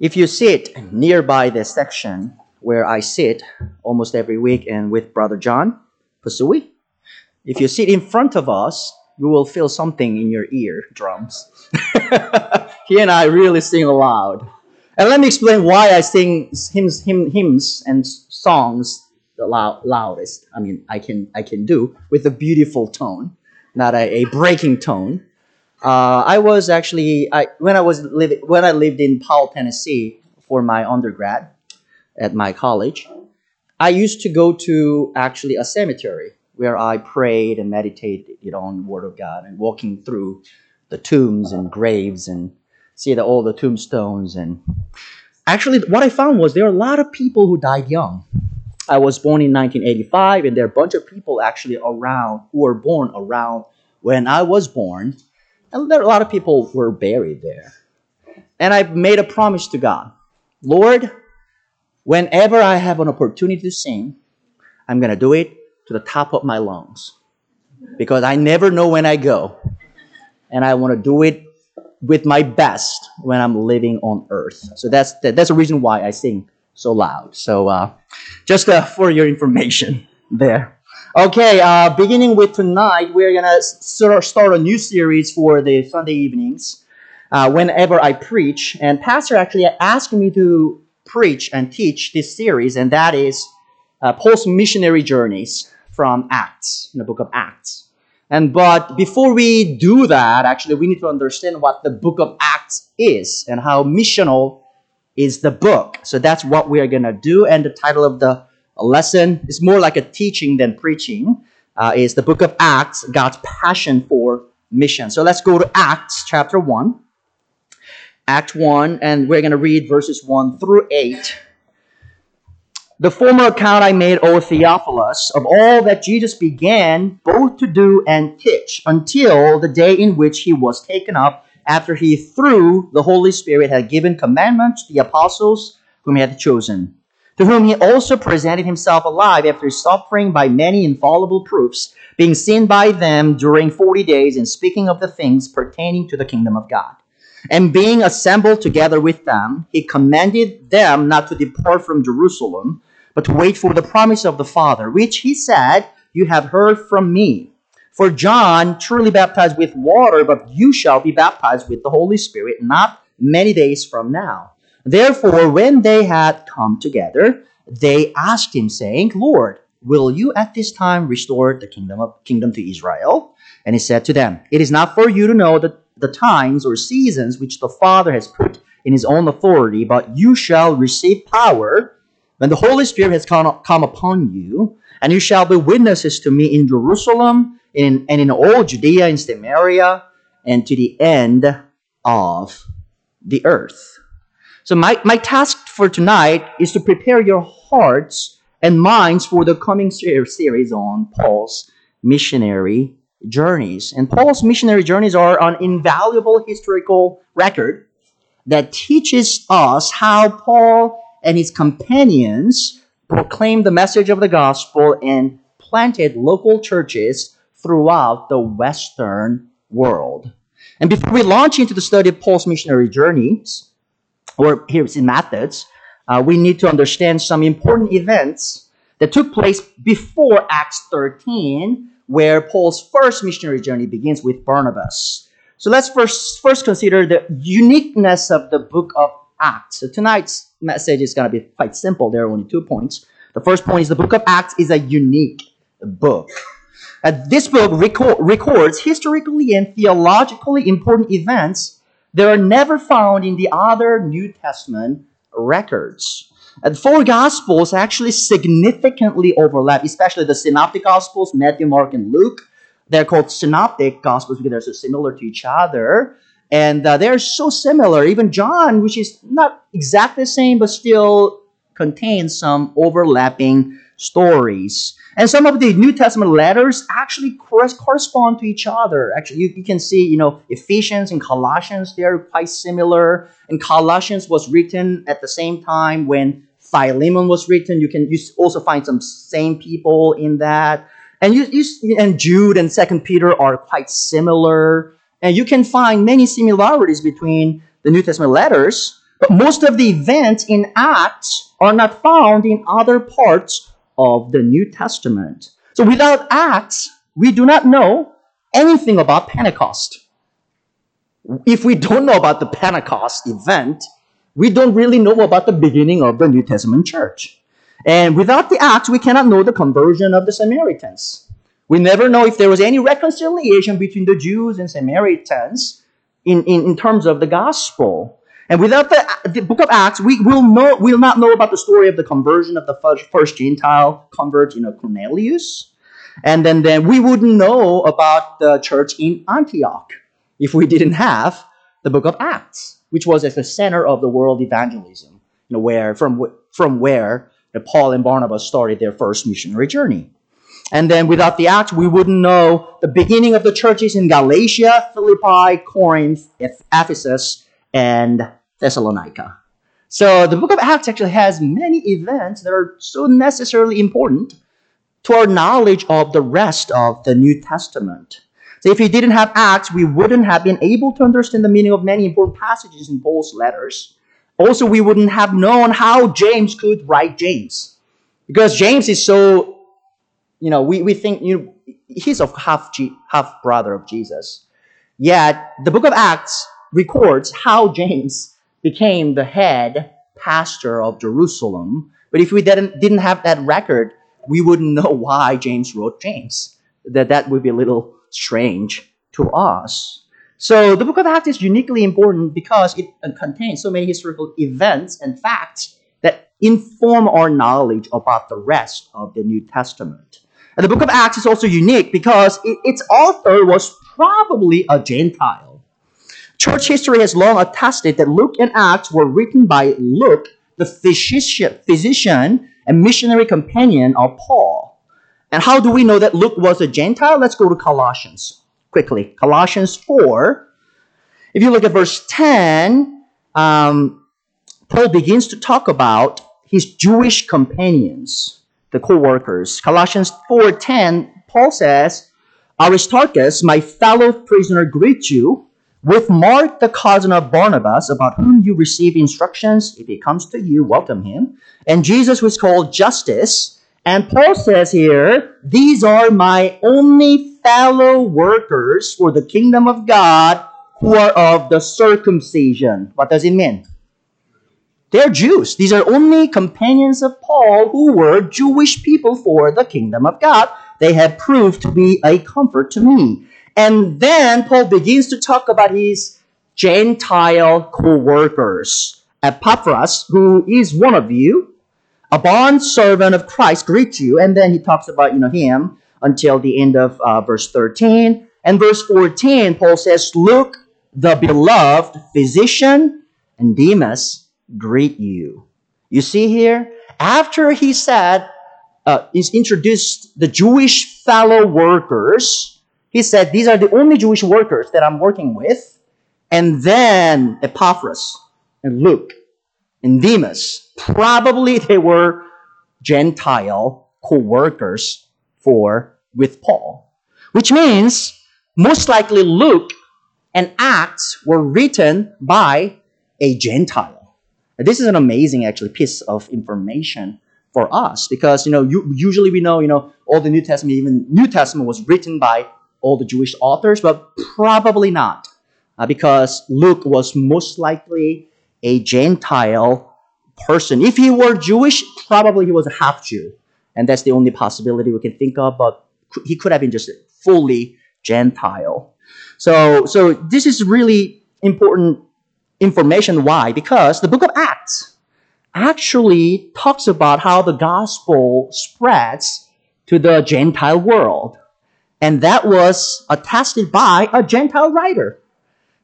If you sit nearby the section where I sit almost every week and with Brother John Pasui, if you sit in front of us, you will feel something in your ear drums. he and I really sing loud. And let me explain why I sing hymns, hymn, hymns and songs the loud, loudest. I mean, I can I can do with a beautiful tone, not a, a breaking tone. Uh, I was actually I when I was living when I lived in Powell, Tennessee for my undergrad at my college. I used to go to actually a cemetery where I prayed and meditated you know, on the Word of God and walking through the tombs and graves and see the, all the tombstones. And actually, what I found was there are a lot of people who died young. I was born in 1985, and there are a bunch of people actually around who were born around when I was born, and there a lot of people were buried there. And I made a promise to God, Lord, whenever I have an opportunity to sing, I'm gonna do it to the top of my lungs because I never know when I go. And I want to do it with my best when I'm living on earth. So that's that's the reason why I sing so loud. So uh, just uh, for your information there. Okay, uh, beginning with tonight, we're gonna start a new series for the Sunday evenings. Uh, whenever I preach, and Pastor actually asked me to preach and teach this series, and that is uh, Paul's missionary journeys from Acts, in the book of Acts. And but before we do that, actually, we need to understand what the book of Acts is and how missional is the book. So that's what we are going to do. And the title of the lesson is more like a teaching than preaching. Uh, is the book of Acts, God's passion for mission. So let's go to Acts chapter 1. Act 1, and we're going to read verses 1 through 8. The former account I made, O Theophilus, of all that Jesus began both to do and teach until the day in which he was taken up, after he, through the Holy Spirit, had given commandments to the apostles whom he had chosen, to whom he also presented himself alive after suffering by many infallible proofs, being seen by them during forty days, and speaking of the things pertaining to the kingdom of God. And being assembled together with them, he commanded them not to depart from Jerusalem, but to wait for the promise of the Father, which he said, You have heard from me. For John truly baptized with water, but you shall be baptized with the Holy Spirit not many days from now. Therefore, when they had come together, they asked him, saying, Lord, will you at this time restore the kingdom of kingdom to Israel? And he said to them, It is not for you to know the, the times or seasons which the Father has put in his own authority, but you shall receive power when the Holy Spirit has come, come upon you, and you shall be witnesses to me in Jerusalem in, and in all Judea and Samaria and to the end of the earth. So, my, my task for tonight is to prepare your hearts and minds for the coming series on Paul's missionary journeys. And Paul's missionary journeys are an invaluable historical record that teaches us how Paul and his companions proclaimed the message of the gospel and planted local churches throughout the Western world. And before we launch into the study of Paul's missionary journeys, or his methods, uh, we need to understand some important events that took place before Acts 13, where Paul's first missionary journey begins with Barnabas. So let's first, first consider the uniqueness of the book of Acts. So tonight's message is going to be quite simple. There are only two points. The first point is the book of Acts is a unique book. Uh, this book record, records historically and theologically important events that are never found in the other New Testament records. And four Gospels actually significantly overlap, especially the Synoptic Gospels, Matthew, Mark, and Luke. They're called Synoptic Gospels because they're so similar to each other. And uh, they're so similar. Even John, which is not exactly the same, but still contains some overlapping stories. And some of the New Testament letters actually correspond to each other. Actually, you, you can see, you know, Ephesians and Colossians, they're quite similar. And Colossians was written at the same time when Philemon was written. You can you also find some same people in that. And you, you and Jude and Second Peter are quite similar. And you can find many similarities between the New Testament letters, But most of the events in Acts are not found in other parts of the New Testament. So without Acts, we do not know anything about Pentecost. If we don't know about the Pentecost event, we don't really know about the beginning of the New Testament church. And without the Acts, we cannot know the conversion of the Samaritans. We never know if there was any reconciliation between the Jews and Samaritans in, in, in terms of the gospel. And without the, the book of Acts, we will know we'll not know about the story of the conversion of the first, first Gentile convert, you know, Cornelius. And then, then we wouldn't know about the church in Antioch if we didn't have the book of Acts, which was at the center of the world evangelism, you know, where from from where Paul and Barnabas started their first missionary journey. And then without the Acts, we wouldn't know the beginning of the churches in Galatia, Philippi, Corinth, Ephesus, and Thessalonica. So the book of Acts actually has many events that are so necessarily important to our knowledge of the rest of the New Testament. So if we didn't have Acts, we wouldn't have been able to understand the meaning of many important passages in Paul's letters. Also, we wouldn't have known how James could write James. Because James is so, you know, we, we think you know, he's a half, half brother of Jesus. Yet, the book of Acts records how James became the head pastor of Jerusalem. But if we didn't, didn't have that record, we wouldn't know why James wrote James. That that would be a little strange to us. So the book of Acts is uniquely important because it contains so many historical events and facts that inform our knowledge about the rest of the New Testament. And the book of Acts is also unique because it, its author was probably a Gentile. Church history has long attested that Luke and Acts were written by Luke, the physician, and missionary companion of Paul. And how do we know that Luke was a Gentile? Let's go to Colossians quickly. Colossians 4. If you look at verse 10, um, Paul begins to talk about his Jewish companions, the co-workers. Colossians 4:10, Paul says, Aristarchus, my fellow prisoner, greets you with Mark, the cousin of Barnabas, about whom you receive instructions. If he comes to you, welcome him. And Jesus was called Justus. And Paul says here, These are my only fellow workers for the kingdom of God who are of the circumcision. What does it mean? They're Jews. These are only companions of Paul who were Jewish people for the kingdom of God. They have proved to be a comfort to me. And then Paul begins to talk about his Gentile co-workers. Epaphras, who is one of you, a bond servant of Christ, greets you. And then he talks about you know him until the end of uh, verse 13. And verse 14, Paul says, Luke, the beloved physician, and Demas greet you. You see here, after he said, uh, he's introduced the Jewish fellow workers, he said, These are the only Jewish workers that I'm working with. And then Epaphras and Luke and Demas, probably they were Gentile co workers for with Paul. Which means most likely Luke and Acts were written by a Gentile. This is an amazing actually piece of information for us because you know you, usually we know you know all the New Testament even New Testament was written by all the Jewish authors, but probably not, uh, because Luke was most likely a Gentile person. If he were Jewish, probably he was a half Jew, and that's the only possibility we can think of. But he could have been just fully Gentile. So, so this is really important information. Why? Because the book of Acts actually talks about how the gospel spreads to the Gentile world. And that was attested by a Gentile writer.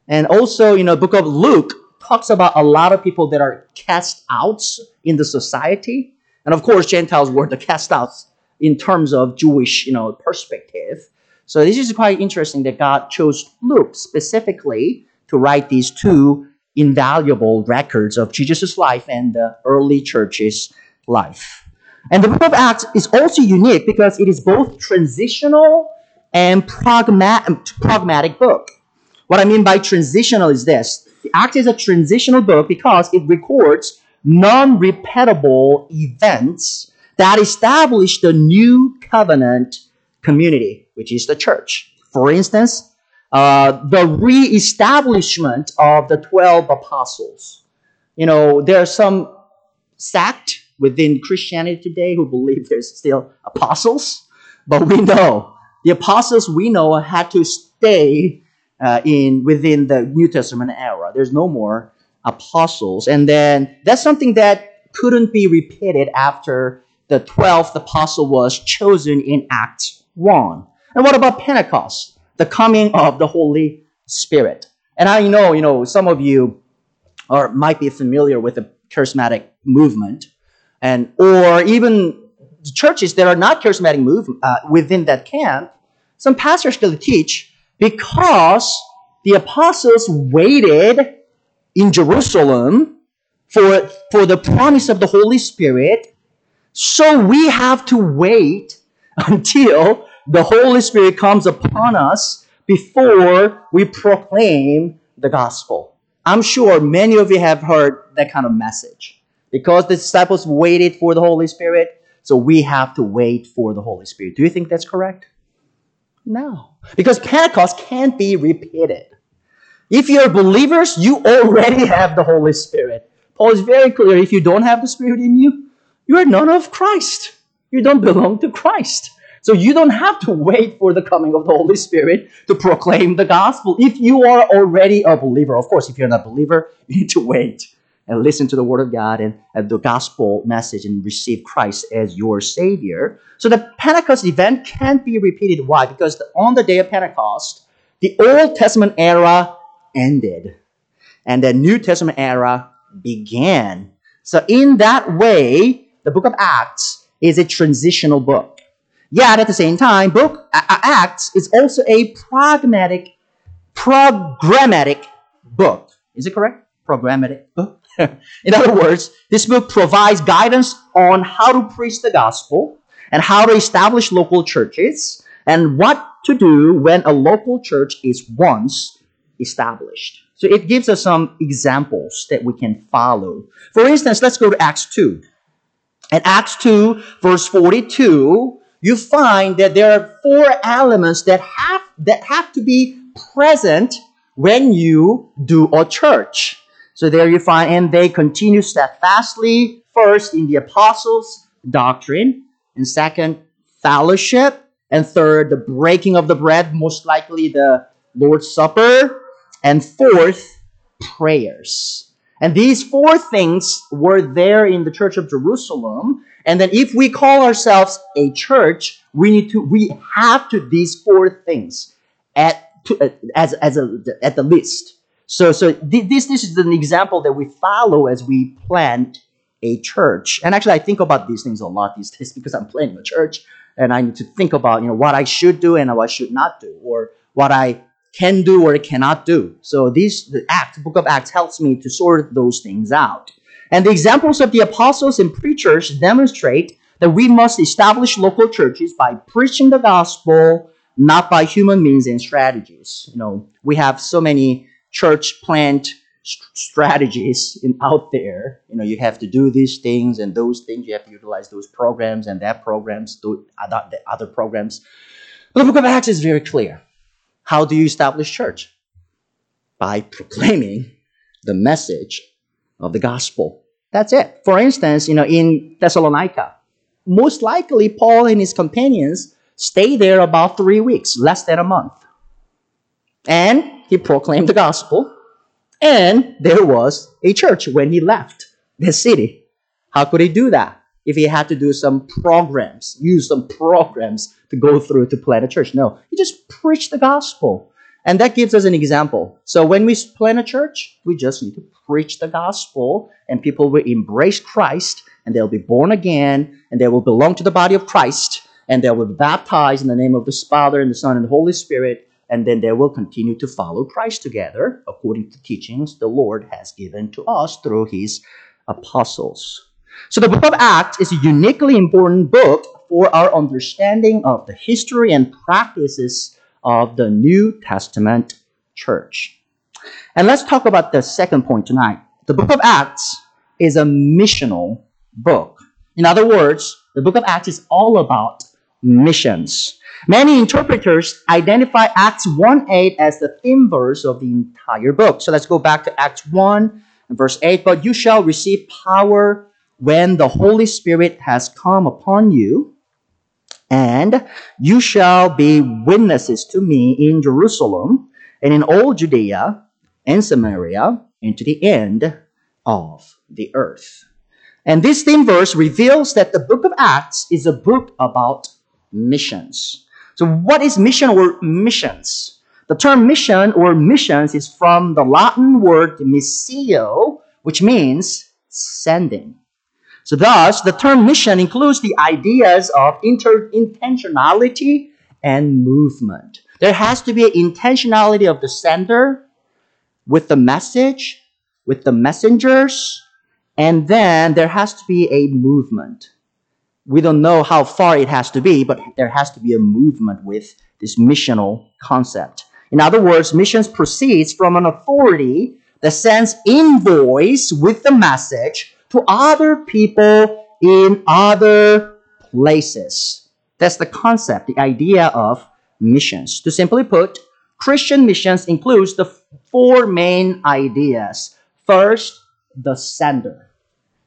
And also, you know, the book of Luke talks about a lot of people that are cast out in the society. And of course, Gentiles were the cast outs in terms of Jewish, you know, perspective. So this is quite interesting that God chose Luke specifically to write these two invaluable records of Jesus' life and the early church's life. And the book of Acts is also unique because it is both transitional and pragmatic, pragmatic book. What I mean by transitional is this. Acts is a transitional book because it records non-repeatable events that establish the new covenant community, which is the church. For instance, uh, the re-establishment of the 12 apostles. You know, there are some sect within Christianity today who believe there's still apostles, but we know the apostles we know had to stay uh, in within the New Testament era. There's no more apostles, and then that's something that couldn't be repeated after the twelfth apostle was chosen in Acts one. And what about Pentecost, the coming of the Holy Spirit? And I know, you know, some of you are might be familiar with the charismatic movement, and or even churches that are not charismatic move uh, within that camp. Some pastors still teach because the apostles waited in Jerusalem for, for the promise of the Holy Spirit. So we have to wait until the Holy Spirit comes upon us before we proclaim the gospel. I'm sure many of you have heard that kind of message. Because the disciples waited for the Holy Spirit, so we have to wait for the Holy Spirit. Do you think that's correct? No. Because Pentecost can't be repeated. If you're believers, you already have the Holy Spirit. Paul is very clear if you don't have the Spirit in you, you are none of Christ. You don't belong to Christ. So you don't have to wait for the coming of the Holy Spirit to proclaim the gospel. If you are already a believer, of course, if you're not a believer, you need to wait and listen to the Word of God and, and the gospel message and receive Christ as your Savior. So the Pentecost event can't be repeated. Why? Because the, on the day of Pentecost, the Old Testament era ended and the New Testament era began. So in that way, the book of Acts is a transitional book. Yet at the same time, book Acts is also a pragmatic, programmatic book. Is it correct? Programmatic book. In other words, this book provides guidance on how to preach the gospel and how to establish local churches and what to do when a local church is once established. So it gives us some examples that we can follow. For instance, let's go to Acts 2. In Acts 2, verse 42, you find that there are four elements that have that have to be present when you do a church. So there you find, and they continue steadfastly, first in the apostles' doctrine, and second, fellowship, and third, the breaking of the bread, most likely the Lord's Supper, and fourth, prayers. And these four things were there in the church of Jerusalem. And then if we call ourselves a church, we need to we have to these four things at to, uh, as as a, at the least. So, so this, this is an example that we follow as we plant a church. And actually, I think about these things a lot these days because I'm planting a church and I need to think about, you know, what I should do and what I should not do, or what I can do or cannot do. So this, the Act, Book of Acts helps me to sort those things out. And the examples of the apostles and preachers demonstrate that we must establish local churches by preaching the gospel, not by human means and strategies. You know, we have so many church plant st- strategies in, out there. You know, you have to do these things and those things. You have to utilize those programs and that programs, do other, the other programs. But the book of Acts is very clear. How do you establish church? By proclaiming the message of the gospel. That's it. For instance, you know, in Thessalonica, most likely Paul and his companions stay there about three weeks, less than a month. And he proclaimed the gospel. And there was a church when he left the city. How could he do that? If he had to do some programs, use some programs to go through to plant a church. No, he just preached the gospel. And that gives us an example. So when we plant a church, we just need to preach the gospel, and people will embrace Christ, and they'll be born again, and they will belong to the body of Christ, and they will be baptized in the name of the Father, and the Son, and the Holy Spirit, and then they will continue to follow Christ together according to teachings the Lord has given to us through his apostles. So the book of Acts is a uniquely important book for our understanding of the history and practices of the New Testament church. And let's talk about the second point tonight. The book of Acts is a missional book. In other words, the book of Acts is all about missions. Many interpreters identify Acts 1:8 as the theme verse of the entire book. So let's go back to Acts 1 and verse 8. But you shall receive power when the Holy Spirit has come upon you, and you shall be witnesses to me in Jerusalem and in all Judea and Samaria and to the end of the earth. And this theme verse reveals that the book of Acts is a book about missions. So, what is mission or missions? The term mission or missions is from the Latin word missio, which means sending. So, thus, the term mission includes the ideas of inter- intentionality and movement. There has to be an intentionality of the sender with the message, with the messengers, and then there has to be a movement. We don't know how far it has to be, but there has to be a movement with this missional concept. In other words, missions proceeds from an authority that sends invoice with the message to other people in other places. That's the concept, the idea of missions. To simply put, Christian missions includes the four main ideas. First, the sender.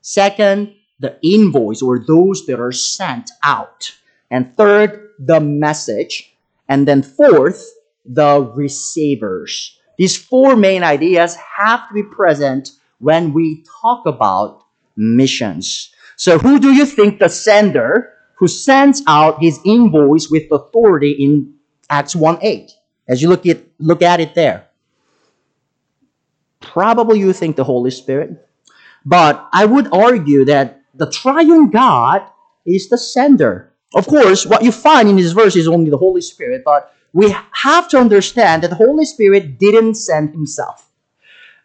Second, the invoice or those that are sent out. And third, the message. And then fourth, the receivers. These four main ideas have to be present when we talk about missions. So who do you think the sender who sends out his invoice with authority in Acts 1:8? As you look at look at it there. Probably you think the Holy Spirit. But I would argue that the triune God is the sender. Of course, what you find in this verse is only the Holy Spirit, but we have to understand that the Holy Spirit didn't send himself.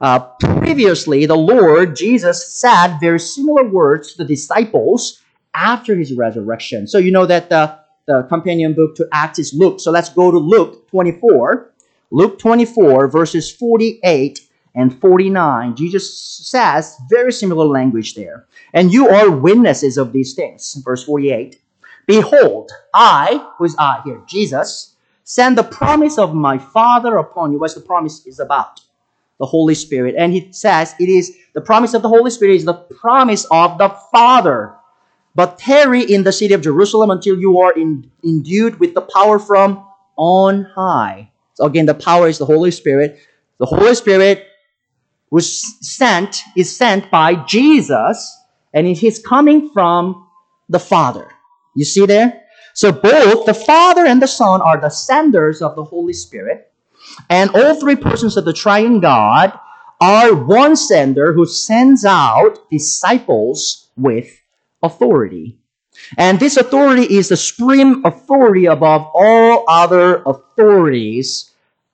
Uh, previously, the Lord Jesus said very similar words to the disciples after his resurrection. So you know that the, the companion book to Acts is Luke. So let's go to Luke 24. Luke 24, verses 48 and 49. Jesus says very similar language there. And you are witnesses of these things. Verse 48. Behold, I, who is I here? Jesus, send the promise of my Father upon you. What's the promise is about? The Holy Spirit. And he says it is the promise of the Holy Spirit is the promise of the Father. But tarry in the city of Jerusalem until you are in, endued with the power from on high. So again, the power is the Holy Spirit. The Holy Spirit was sent, is sent by Jesus, and is coming from the Father. You see there? So both the Father and the Son are the senders of the Holy Spirit, and all three persons of the triune God are one sender who sends out disciples with authority. And this authority is the supreme authority above all other authorities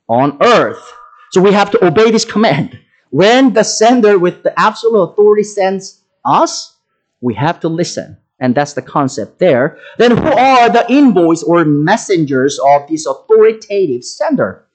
on earth. So we have to obey this command. When the sender with the absolute authority sends us, we have to listen. And that's the concept there. Then who are the invoice or messengers of this authoritative sender?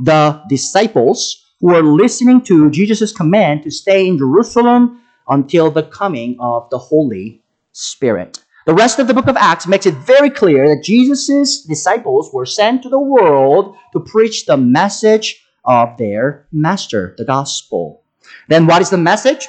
The disciples who are listening to Jesus' command to stay in Jerusalem until the coming of the Holy Spirit. The rest of the book of Acts makes it very clear that Jesus' disciples were sent to the world to preach the message of their master, the gospel. Then what is the message?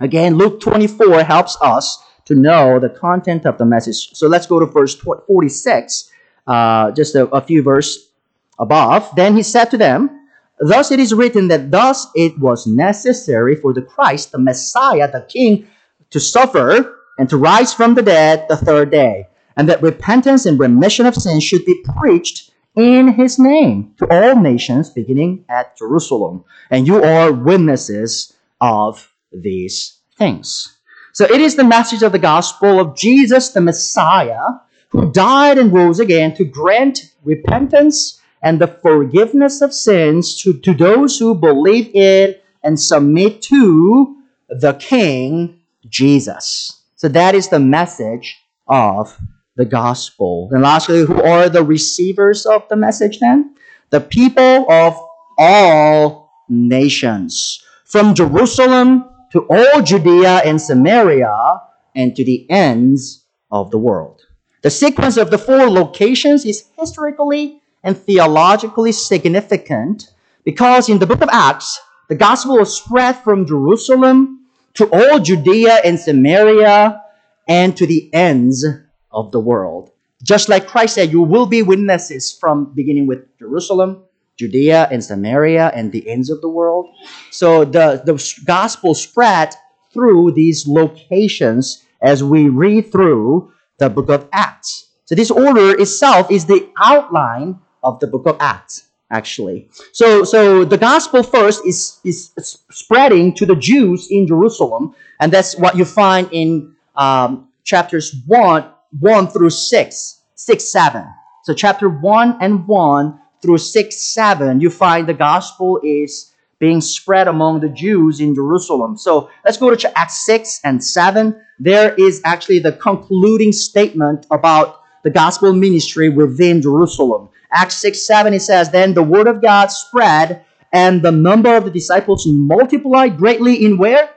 Again, Luke 24 helps us to know the content of the message. So let's go to verse 46, uh, just a, a few verses above. Then he said to them, Thus it is written that thus it was necessary for the Christ, the Messiah, the King, to suffer and to rise from the dead the third day, and that repentance and remission of sins should be preached in his name to all nations, beginning at Jerusalem. And you are witnesses of these things. So it is the message of the gospel of Jesus, the Messiah, who died and rose again to grant repentance and the forgiveness of sins to, to those who believe in and submit to the King Jesus. So that is the message of the gospel. And lastly, who are the receivers of the message then? The people of all nations, from Jerusalem to all Judea and Samaria and to the ends of the world. The sequence of the four locations is historically and theologically significant because in the book of Acts, the gospel was spread from Jerusalem to all Judea and Samaria and to the ends of the world. Just like Christ said, you will be witnesses from beginning with Jerusalem, Judea, and Samaria, and the ends of the world. So the, the gospel spread through these locations as we read through the book of Acts. So this order itself is the outline of the book of Acts, actually. So, so the gospel first is, is spreading to the Jews in Jerusalem, and that's what you find in um, chapters 1, 1 through 6, 6, 7. So chapter 1 and 1 through 6, 7, you find the gospel is being spread among the Jews in Jerusalem. So let's go to Acts 6 and 7. There is actually the concluding statement about the gospel ministry within Jerusalem. Acts 6 7, it says, Then the word of God spread, and the number of the disciples multiplied greatly in where?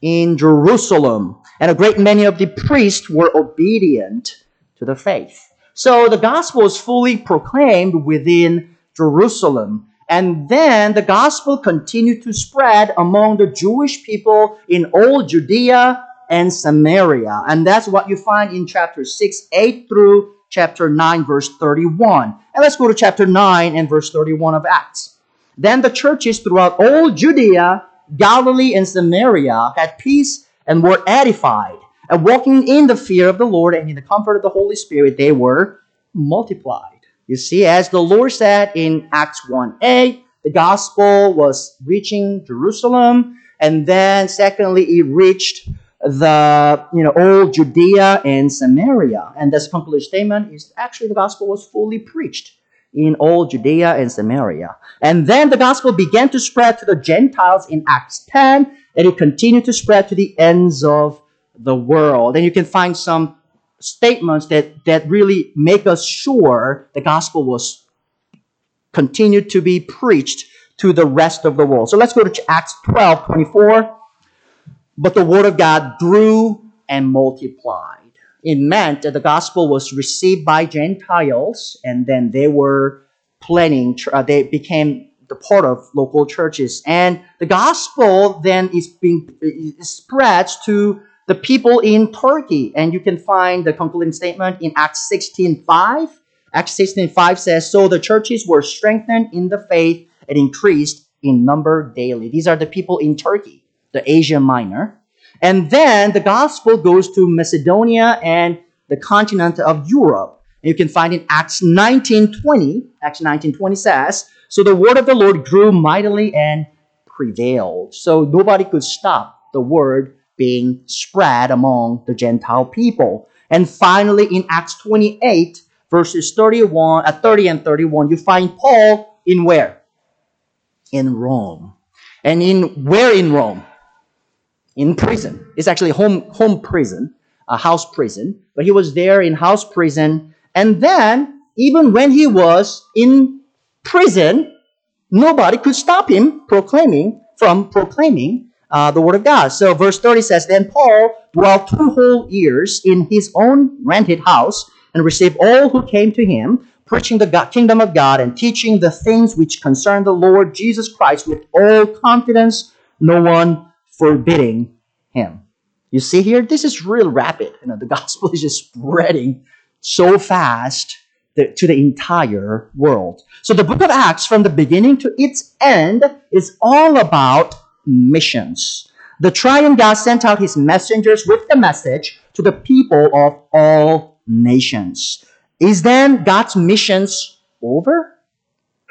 In Jerusalem. And a great many of the priests were obedient to the faith. So the gospel is fully proclaimed within Jerusalem. And then the gospel continued to spread among the Jewish people in all Judea and Samaria. And that's what you find in chapter 6, 8 through chapter 9, verse 31. And let's go to chapter 9 and verse 31 of Acts. Then the churches throughout all Judea, Galilee, and Samaria had peace and were edified. And walking in the fear of the Lord and in the comfort of the Holy Spirit, they were multiplied. You see, as the Lord said in Acts 1a, the gospel was reaching Jerusalem, and then secondly, it reached the you know all Judea and Samaria. And this concluding statement is actually the gospel was fully preached in all Judea and Samaria. And then the gospel began to spread to the Gentiles in Acts 10, and it continued to spread to the ends of the world. And you can find some statements that, that really make us sure the gospel was continued to be preached to the rest of the world. So let's go to Acts 12 24. But the word of God grew and multiplied. It meant that the gospel was received by Gentiles and then they were planning, uh, they became the part of local churches. And the gospel then is being spread to the people in Turkey. And you can find the concluding statement in Acts 16.5. Acts 16.5 says, So the churches were strengthened in the faith and increased in number daily. These are the people in Turkey, the Asia Minor. And then the gospel goes to Macedonia and the continent of Europe. And you can find in Acts 19.20, Acts 19.20 says, So the word of the Lord grew mightily and prevailed. So nobody could stop the word being spread among the Gentile people. And finally, in Acts 28, verses 31, uh, 30 and 31, you find Paul in where? In Rome. And in where in Rome? In prison. It's actually home home prison, a house prison. But he was there in house prison. And then, even when he was in prison, nobody could stop him proclaiming from proclaiming uh, the word of God. So verse 30 says, Then Paul dwelt two whole years in his own rented house and received all who came to him, preaching the God, kingdom of God and teaching the things which concern the Lord Jesus Christ with all confidence, no one forbidding him. You see here, this is real rapid. You know, the gospel is just spreading so fast to the entire world. So the book of Acts, from the beginning to its end, is all about missions. The triune God sent out his messengers with the message to the people of all nations. Is then God's missions over?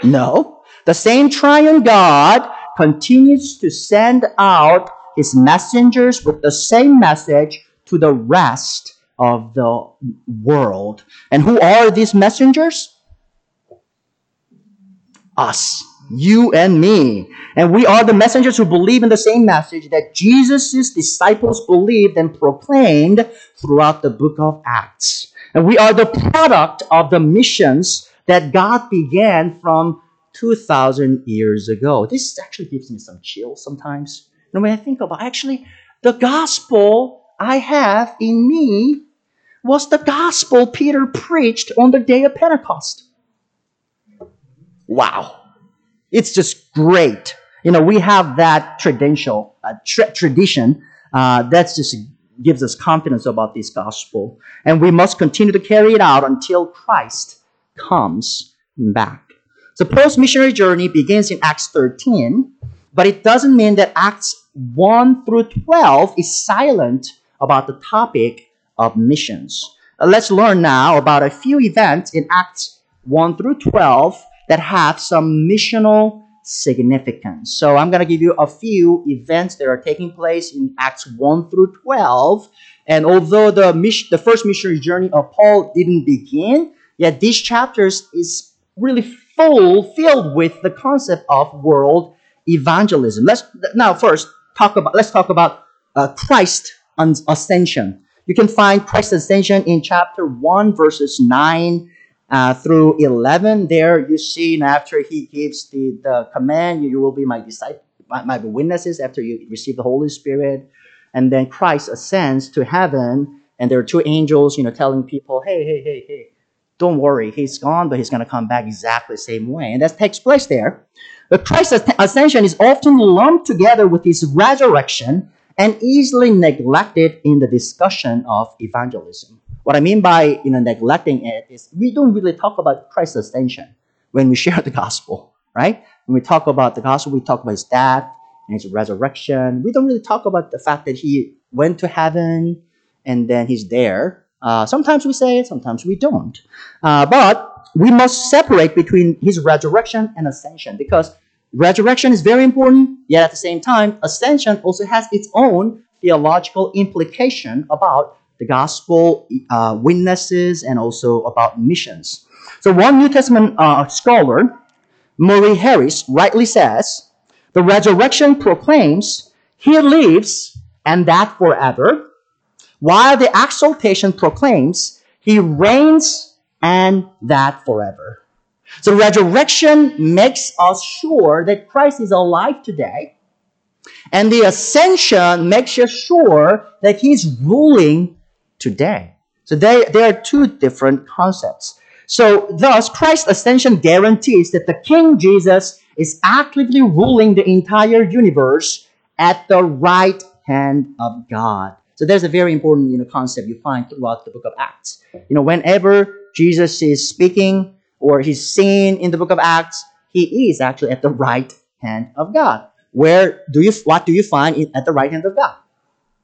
No. The same triune God continues to send out his messengers with the same message to the rest of the world. And who are these messengers? Us you and me. And we are the messengers who believe in the same message that Jesus' disciples believed and proclaimed throughout the book of Acts. And we are the product of the missions that God began from 2,000 years ago. This actually gives me some chills sometimes. And when I think about actually, the gospel I have in me was the gospel Peter preached on the day of Pentecost. Wow. It's just great. You know, we have that tradition, uh, tra- tradition uh, that just gives us confidence about this gospel. And we must continue to carry it out until Christ comes back. The Paul's missionary journey begins in Acts 13, but it doesn't mean that Acts 1 through 12 is silent about the topic of missions. Uh, let's learn now about a few events in Acts 1 through 12 that have some missional significance. So I'm going to give you a few events that are taking place in Acts 1 through 12. And although the, mission, the first missionary journey of Paul didn't begin, yet these chapters is really full, filled with the concept of world evangelism. Let's now first talk about let's talk about uh, Christ ascension. You can find Christ's ascension in chapter 1 verses 9 uh, through 11 there you see after he gives the, the command you, will be my my, my witnesses after you receive the holy spirit. And then christ ascends to heaven and there are two angels you know telling people hey hey hey hey don't worry he's gone but he's going to come back exactly the same way. And that takes place there. But christ's ascension is often lumped together with his resurrection and easily neglected in the discussion of evangelism what I mean by you know neglecting it is we don't really talk about Christ's ascension when we share the gospel, right? When we talk about the gospel, we talk about his death and his resurrection. We don't really talk about the fact that he went to heaven and then he's there. Uh, sometimes we say it, sometimes we don't. Uh, but we must separate between his resurrection and ascension because resurrection is very important, yet at the same time, ascension also has its own theological implication about the gospel uh, witnesses and also about missions. So one New Testament uh, scholar, Murray Harris, rightly says, the resurrection proclaims he lives and that forever, while the exaltation proclaims he reigns and that forever. So resurrection makes us sure that Christ is alive today, and the ascension makes us sure that he's ruling today. So they, there are two different concepts. So thus, Christ's ascension guarantees that the King Jesus is actively ruling the entire universe at the right hand of God. So there's a very important you know, concept you find throughout the book of Acts. You know, whenever Jesus is speaking or he's seen in the book of Acts, he is actually at the right hand of God. Where do you what do you find at the right hand of God?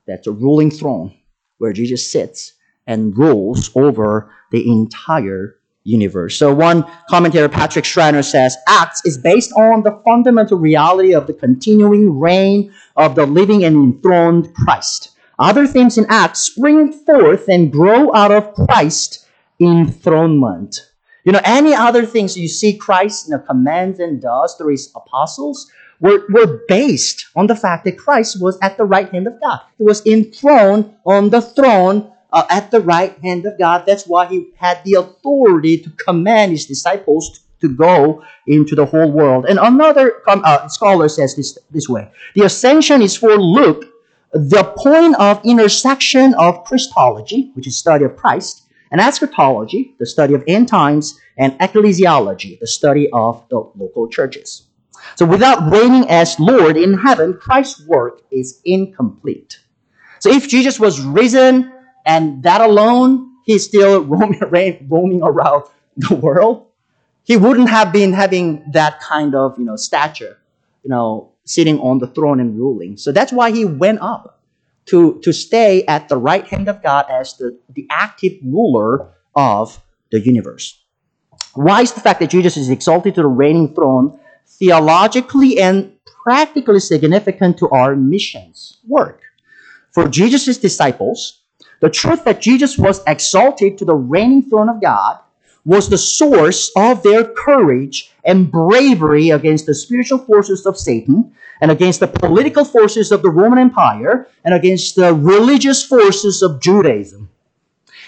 That's a ruling throne where Jesus sits and rules over the entire universe. So one commentator, Patrick Schreiner, says Acts is based on the fundamental reality of the continuing reign of the living and enthroned Christ. Other themes in Acts spring forth and grow out of Christ's enthronement. You know, any other things you see Christ you know, commands and does through his apostles were, were based on the fact that Christ was at the right hand of God. He was enthroned on the throne uh, at the right hand of God. That's why he had the authority to command his disciples to go into the whole world. And another uh, scholar says this, this way The ascension is for Luke the point of intersection of Christology, which is study of Christ, and eschatology, the study of end times, and ecclesiology, the study of the local churches. So without reigning as Lord in heaven, Christ's work is incomplete. So if Jesus was risen and that alone, he's still roaming, roaming around the world, he wouldn't have been having that kind of, you know, stature, you know, sitting on the throne and ruling. So that's why he went up to, to stay at the right hand of God as the, the active ruler of the universe. Why is the fact that Jesus is exalted to the reigning throne theologically and practically significant to our missions work. For Jesus' disciples, the truth that Jesus was exalted to the reigning throne of God was the source of their courage and bravery against the spiritual forces of Satan and against the political forces of the Roman Empire and against the religious forces of Judaism.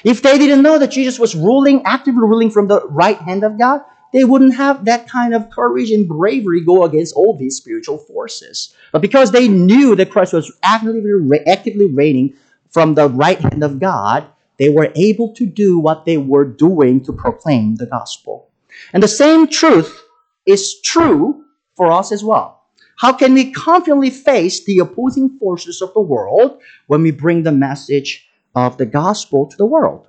If they didn't know that Jesus was ruling, actively ruling from the right hand of God, they wouldn't have that kind of courage and bravery go against all these spiritual forces. But because they knew that Christ was actively, actively reigning from the right hand of God, they were able to do what they were doing to proclaim the gospel. And the same truth is true for us as well. How can we confidently face the opposing forces of the world when we bring the message of the gospel to the world?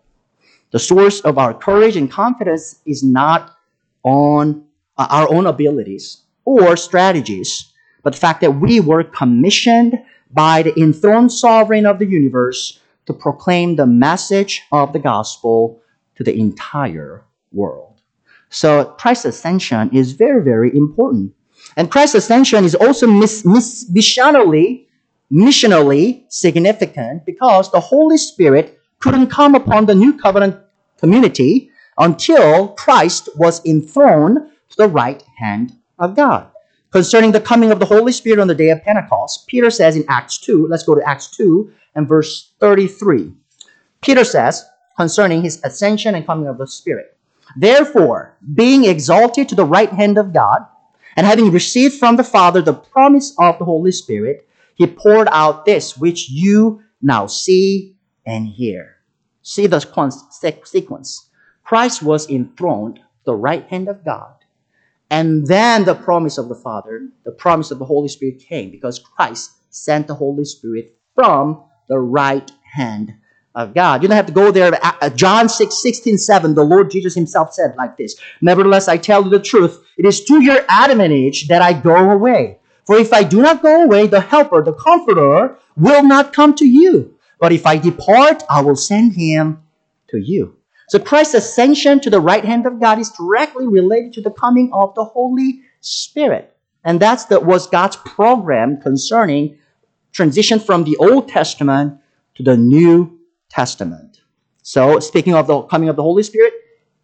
The source of our courage and confidence is not on uh, our own abilities or strategies, but the fact that we were commissioned by the enthroned sovereign of the universe to proclaim the message of the gospel to the entire world. So Christ's ascension is very, very important. And Christ's ascension is also mis- mis- missionally, missionally significant because the Holy Spirit couldn't come upon the new covenant community until Christ was enthroned to the right hand of God. Concerning the coming of the Holy Spirit on the day of Pentecost, Peter says in Acts 2, let's go to Acts 2 and verse 33. Peter says concerning his ascension and coming of the Spirit, Therefore, being exalted to the right hand of God, and having received from the Father the promise of the Holy Spirit, he poured out this which you now see and hear. See the sequence. Christ was enthroned the right hand of God. And then the promise of the Father, the promise of the Holy Spirit came because Christ sent the Holy Spirit from the right hand of God. You don't have to go there. John 6, 16, 7, the Lord Jesus himself said like this Nevertheless, I tell you the truth. It is to your admonition that I go away. For if I do not go away, the Helper, the Comforter, will not come to you. But if I depart, I will send him to you. So Christ's ascension to the right hand of God is directly related to the coming of the Holy Spirit. And that's the, was God's program concerning transition from the Old Testament to the New Testament. So, speaking of the coming of the Holy Spirit,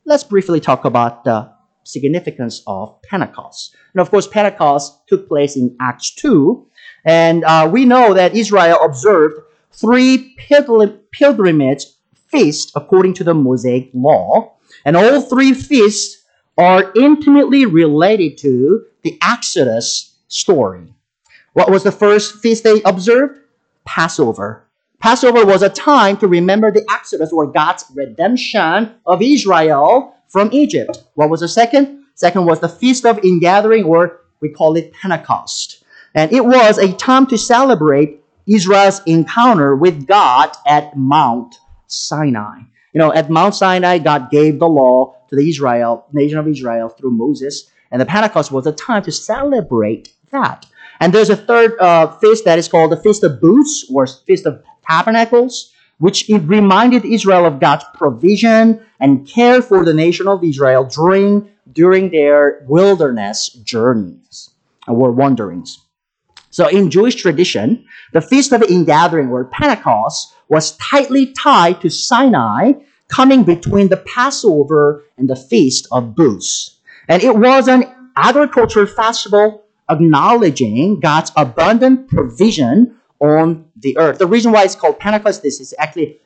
let's briefly talk about the significance of Pentecost. And of course, Pentecost took place in Acts 2, and uh, we know that Israel observed three pilgrim- pilgrimage feasts according to the Mosaic law, and all three feasts are intimately related to the Exodus story. What was the first feast they observed? Passover. Passover was a time to remember the Exodus or God's redemption of Israel from Egypt. What was the second? Second was the Feast of Ingathering, or we call it Pentecost. And it was a time to celebrate Israel's encounter with God at Mount Sinai. You know, at Mount Sinai, God gave the law to the Israel, nation of Israel through Moses, and the Pentecost was a time to celebrate that. And there's a third uh, feast that is called the Feast of Booths or Feast of Tabernacles, which it reminded Israel of God's provision and care for the nation of Israel during, during their wilderness journeys or wanderings. So in Jewish tradition, the Feast of Ingathering or Pentecost was tightly tied to Sinai, coming between the Passover and the Feast of Booths. And it was an agricultural festival acknowledging God's abundant provision on the earth. The reason why it's called Pentecost, this is actually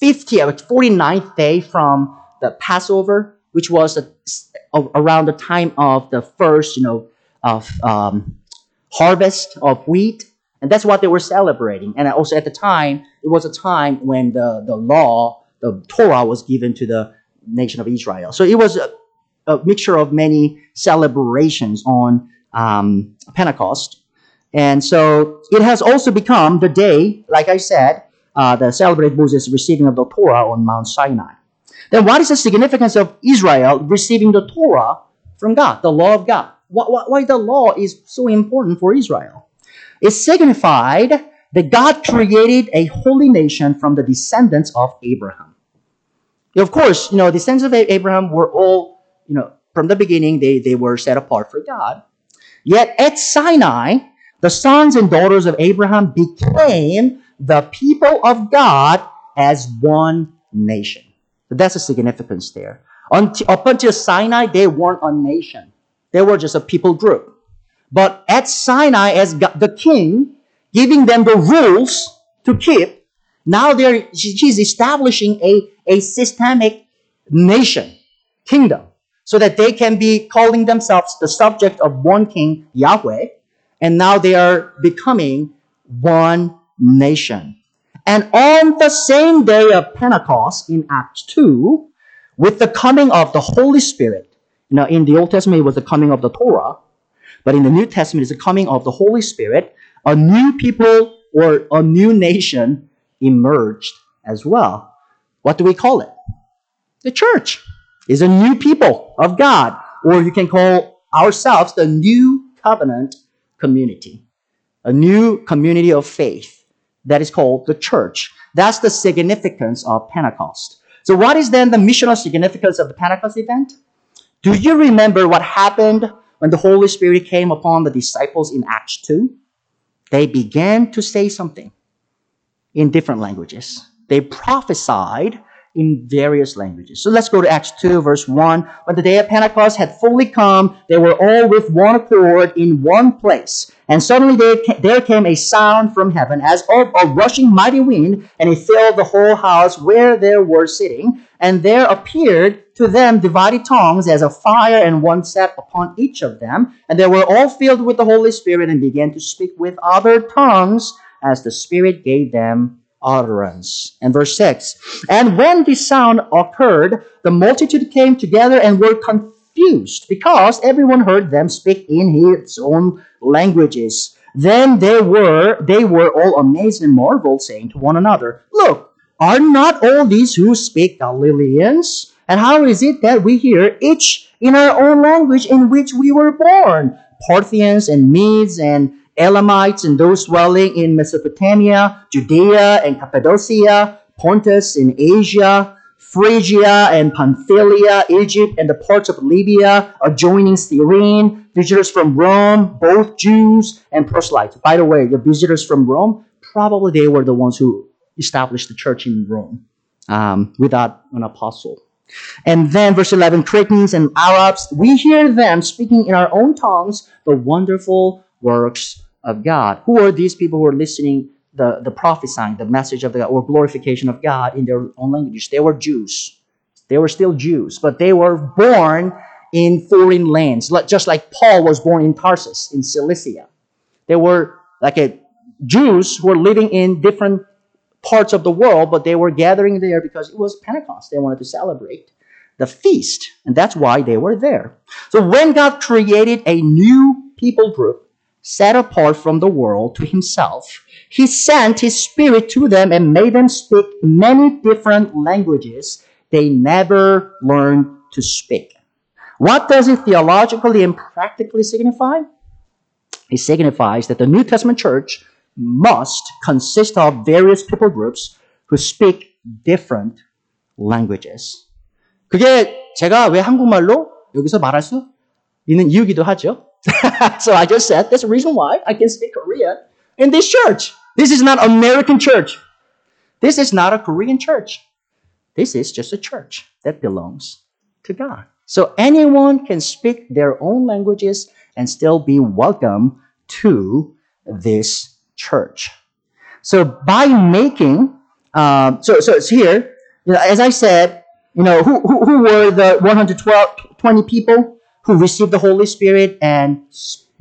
50, 49th day from the Passover, which was a, around the time of the first, you know, of um, harvest of wheat. And that's what they were celebrating. And also at the time, it was a time when the, the law, the Torah was given to the nation of Israel. So it was a, a mixture of many celebrations on um, Pentecost. And so it has also become the day, like I said, uh, the celebrate Moses receiving of the Torah on Mount Sinai. Then what is the significance of Israel receiving the Torah from God, the law of God? Why, why the law is so important for Israel? It signified that God created a holy nation from the descendants of Abraham. Of course, you know, the descendants of Abraham were all, you know, from the beginning, they, they were set apart for God. Yet at Sinai, the sons and daughters of Abraham became the people of God as one nation. So that's the significance there. Until, up until Sinai, they weren't a nation. They were just a people group. But at Sinai, as God, the king, giving them the rules to keep, now he's establishing a, a systemic nation, kingdom. so that they can be calling themselves the subject of one king, Yahweh, and now they are becoming one nation. And on the same day of Pentecost in Acts 2, with the coming of the Holy Spirit, now in the Old Testament it was the coming of the Torah, but in the New Testament it's the coming of the Holy Spirit, a new people or a new nation emerged as well. What do we call it? The church is a new people of God, or you can call ourselves the new covenant community, a new community of faith that is called the church. That's the significance of Pentecost. So, what is then the missional significance of the Pentecost event? Do you remember what happened when the Holy Spirit came upon the disciples in Acts 2? They began to say something in different languages. They prophesied in various languages. So let's go to Acts 2, verse 1. When the day of Pentecost had fully come, they were all with one accord in one place. And suddenly there came a sound from heaven as of a rushing mighty wind, and it filled the whole house where they were sitting. And there appeared to them divided tongues as a fire, and one sat upon each of them. And they were all filled with the Holy Spirit and began to speak with other tongues as the Spirit gave them utterance. And verse 6 And when this sound occurred, the multitude came together and were confused because everyone heard them speak in his own languages. Then they were they were all amazed and marveled, saying to one another, Look, are not all these who speak Galileans? And how is it that we hear each in our own language in which we were born? Parthians and Medes and Elamites and those dwelling in Mesopotamia, Judea and Cappadocia, Pontus in Asia, Phrygia and Pamphylia, Egypt and the parts of Libya adjoining Cyrene, visitors from Rome, both Jews and proselytes. By the way, the visitors from Rome, probably they were the ones who established the church in Rome um, without an apostle. And then verse 11, Cretans and Arabs, we hear them speaking in our own tongues the wonderful works of God. Who are these people who are listening the, the prophesying, the message of the or glorification of God in their own language? They were Jews. They were still Jews, but they were born in foreign lands, just like Paul was born in Tarsus in Cilicia. They were like a Jews who were living in different parts of the world, but they were gathering there because it was Pentecost. They wanted to celebrate the feast, and that's why they were there. So when God created a new people group, set apart from the world to himself, he sent his spirit to them and made them speak many different languages they never learned to speak. What does it theologically and practically signify? It signifies that the New Testament church must consist of various people groups who speak different languages. 그게 제가 왜 한국말로 여기서 말할 수 있는 이유기도 하죠. so I just said that's the reason why I can speak Korean in this church. This is not American church. This is not a Korean church. This is just a church that belongs to God. So anyone can speak their own languages and still be welcome to this church. So by making, um, so so it's here. You know, as I said, you know, who, who, who were the 112, 20 people? Who received the Holy Spirit and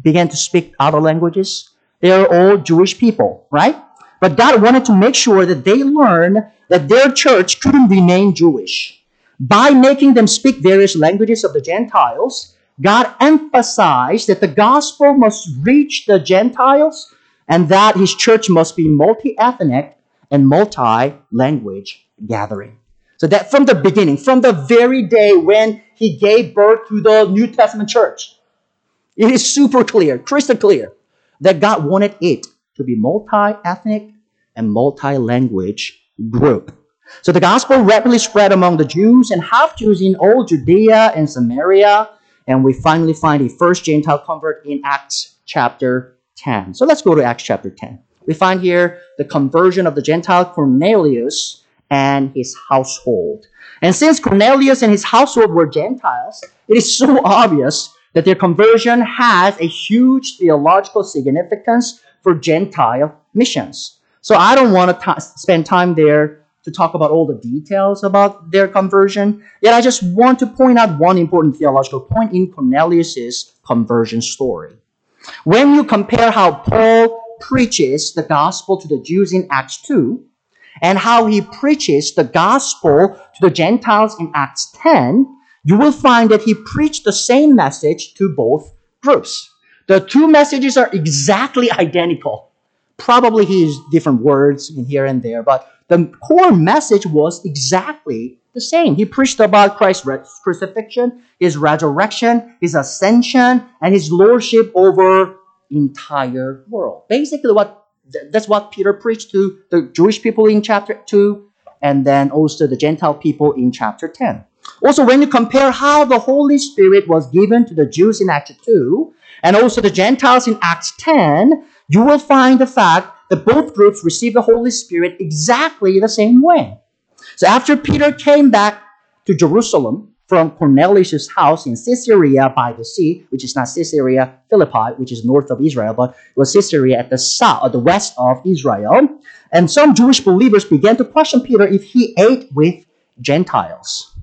began to speak other languages. They are all Jewish people, right? But God wanted to make sure that they learn that their church couldn't remain Jewish. By making them speak various languages of the Gentiles, God emphasized that the gospel must reach the Gentiles and that his church must be multi ethnic and multi language gathering. So that from the beginning, from the very day when he gave birth to the New Testament church, it is super clear, crystal clear, that God wanted it to be multi-ethnic and multi-language group. So the gospel rapidly spread among the Jews and half Jews in all Judea and Samaria, and we finally find a first Gentile convert in Acts chapter 10. So let's go to Acts chapter 10. We find here the conversion of the Gentile Cornelius and his household. And since Cornelius and his household were Gentiles, it is so obvious that their conversion has a huge theological significance for Gentile missions. So I don't want to t- spend time there to talk about all the details about their conversion. Yet I just want to point out one important theological point in Cornelius's conversion story. When you compare how Paul preaches the gospel to the Jews in Acts 2 and how he preaches the gospel to the Gentiles in Acts 10, you will find that he preached the same message to both groups. The two messages are exactly identical. Probably he used different words in here and there, but the core message was exactly the same. He preached about Christ's crucifixion, his resurrection, his ascension, and his lordship over entire world. Basically, what that's what Peter preached to the Jewish people in chapter 2 and then also the Gentile people in chapter 10. Also, when you compare how the Holy Spirit was given to the Jews in Acts 2 and also the Gentiles in Acts 10, you will find the fact that both groups received the Holy Spirit exactly the same way. So after Peter came back to Jerusalem from Cornelius' house in Caesarea by the sea, which is not Caesarea Philippi, which is north of Israel, but it was Caesarea at the south, or the west of Israel. And some Jewish believers began to question Peter if he ate with Gentiles.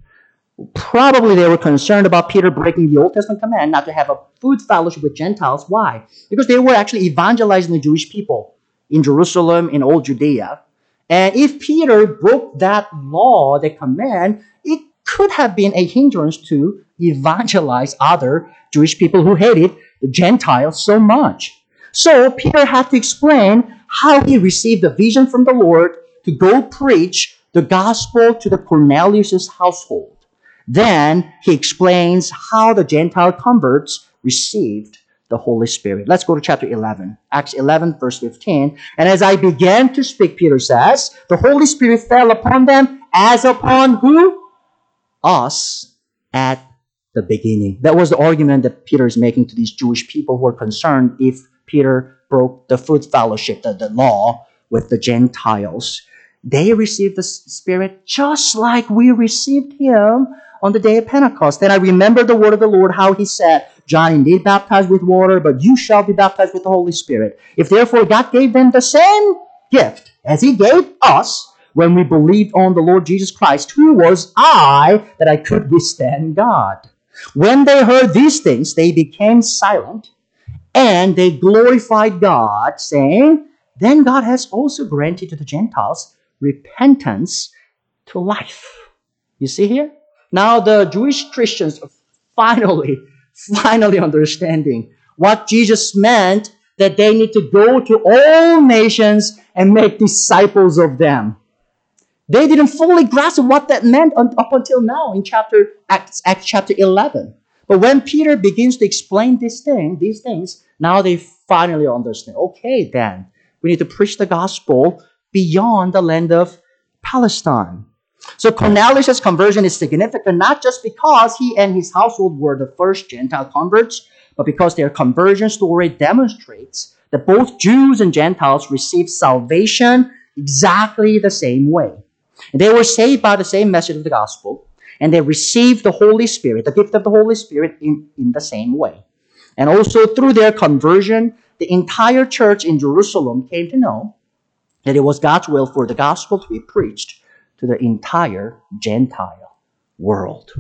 Probably they were concerned about Peter breaking the Old Testament command not to have a food fellowship with Gentiles. Why? Because they were actually evangelizing the Jewish people in Jerusalem, in all Judea. And if Peter broke that law, the command, it could have been a hindrance to evangelize other Jewish people who hated the Gentiles so much. So Peter had to explain how he received a vision from the Lord to go preach the gospel to the Cornelius' household. Then he explains how the Gentile converts received the Holy Spirit. Let's go to chapter 11, Acts 11, verse 15. And as I began to speak, Peter says, the Holy Spirit fell upon them as upon who? Us at the beginning. That was the argument that Peter is making to these Jewish people who are concerned if Peter broke the food fellowship, the, the law with the Gentiles. They received the Spirit just like we received Him on the day of Pentecost. Then I remember the word of the Lord, how He said, John indeed baptized with water, but you shall be baptized with the Holy Spirit. If therefore God gave them the same gift as He gave us when we believed on the Lord Jesus Christ, who was I that I could withstand God? When they heard these things, they became silent and they glorified God, saying, Then God has also granted to the Gentiles repentance to life. You see here? Now the Jewish Christians finally finally understanding what Jesus meant that they need to go to all nations and make disciples of them. They didn't fully grasp what that meant up until now in chapter Acts, Acts chapter 11. But when Peter begins to explain this thing, these things, now they finally understand. Okay, then we need to preach the gospel beyond the land of Palestine. So Cornelius' conversion is significant not just because he and his household were the first Gentile converts, but because their conversion story demonstrates that both Jews and Gentiles received salvation exactly the same way. They were saved by the same message of the gospel, and they received the Holy Spirit, the gift of the Holy Spirit, in, in the same way. And also through their conversion, the entire church in Jerusalem came to know that it was God's will for the gospel to be preached to the entire Gentile world.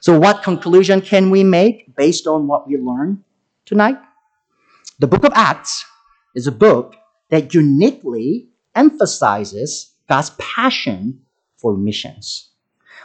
So, what conclusion can we make based on what we learned tonight? The book of Acts is a book that uniquely emphasizes God's passion for missions.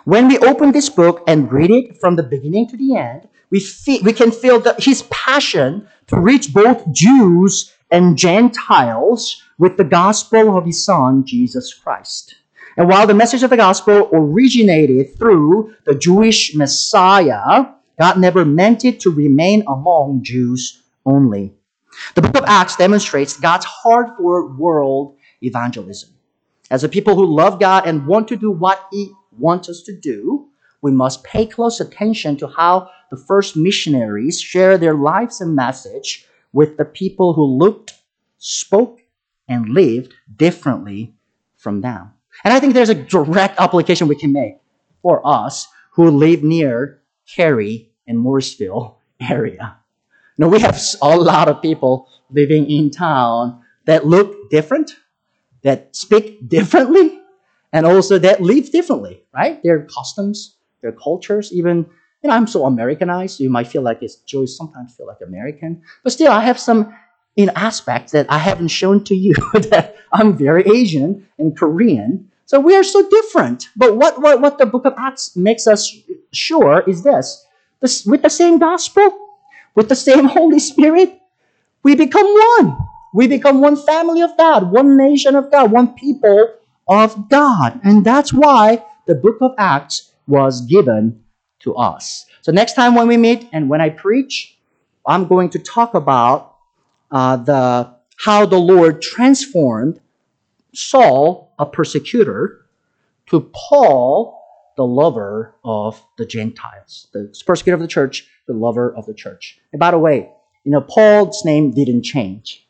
When we open this book and read it from the beginning to the end, we, feel, we can feel that his passion to reach both Jews and Gentiles with the gospel of his son, Jesus Christ. And while the message of the gospel originated through the Jewish Messiah, God never meant it to remain among Jews only. The book of Acts demonstrates God's heart for world evangelism. As a people who love God and want to do what He wants us to do, we must pay close attention to how the first missionaries share their lives and message with the people who looked, spoke, and lived differently from them. And I think there's a direct application we can make for us who live near Cary and Morrisville area. Now we have a lot of people living in town that look different, that speak differently, and also that live differently, right? Their customs, their cultures, even you know, I'm so Americanized. You might feel like it's Jewish. Sometimes feel like American, but still, I have some in aspects that I haven't shown to you that I'm very Asian and Korean. So we are so different. But what, what, what the book of Acts makes us sure is this, this with the same gospel, with the same Holy Spirit, we become one. We become one family of God, one nation of God, one people of God. And that's why the book of Acts was given to us. So next time when we meet and when I preach, I'm going to talk about uh, the how the Lord transformed Saul, a persecutor, to Paul, the lover of the Gentiles, the persecutor of the church, the lover of the church. And by the way, you know, Paul's name didn't change.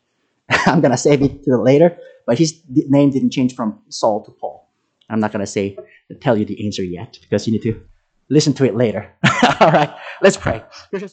I'm going to save it to later, but his name didn't change from Saul to Paul. I'm not going to say tell you the answer yet because you need to listen to it later. All right, let's pray.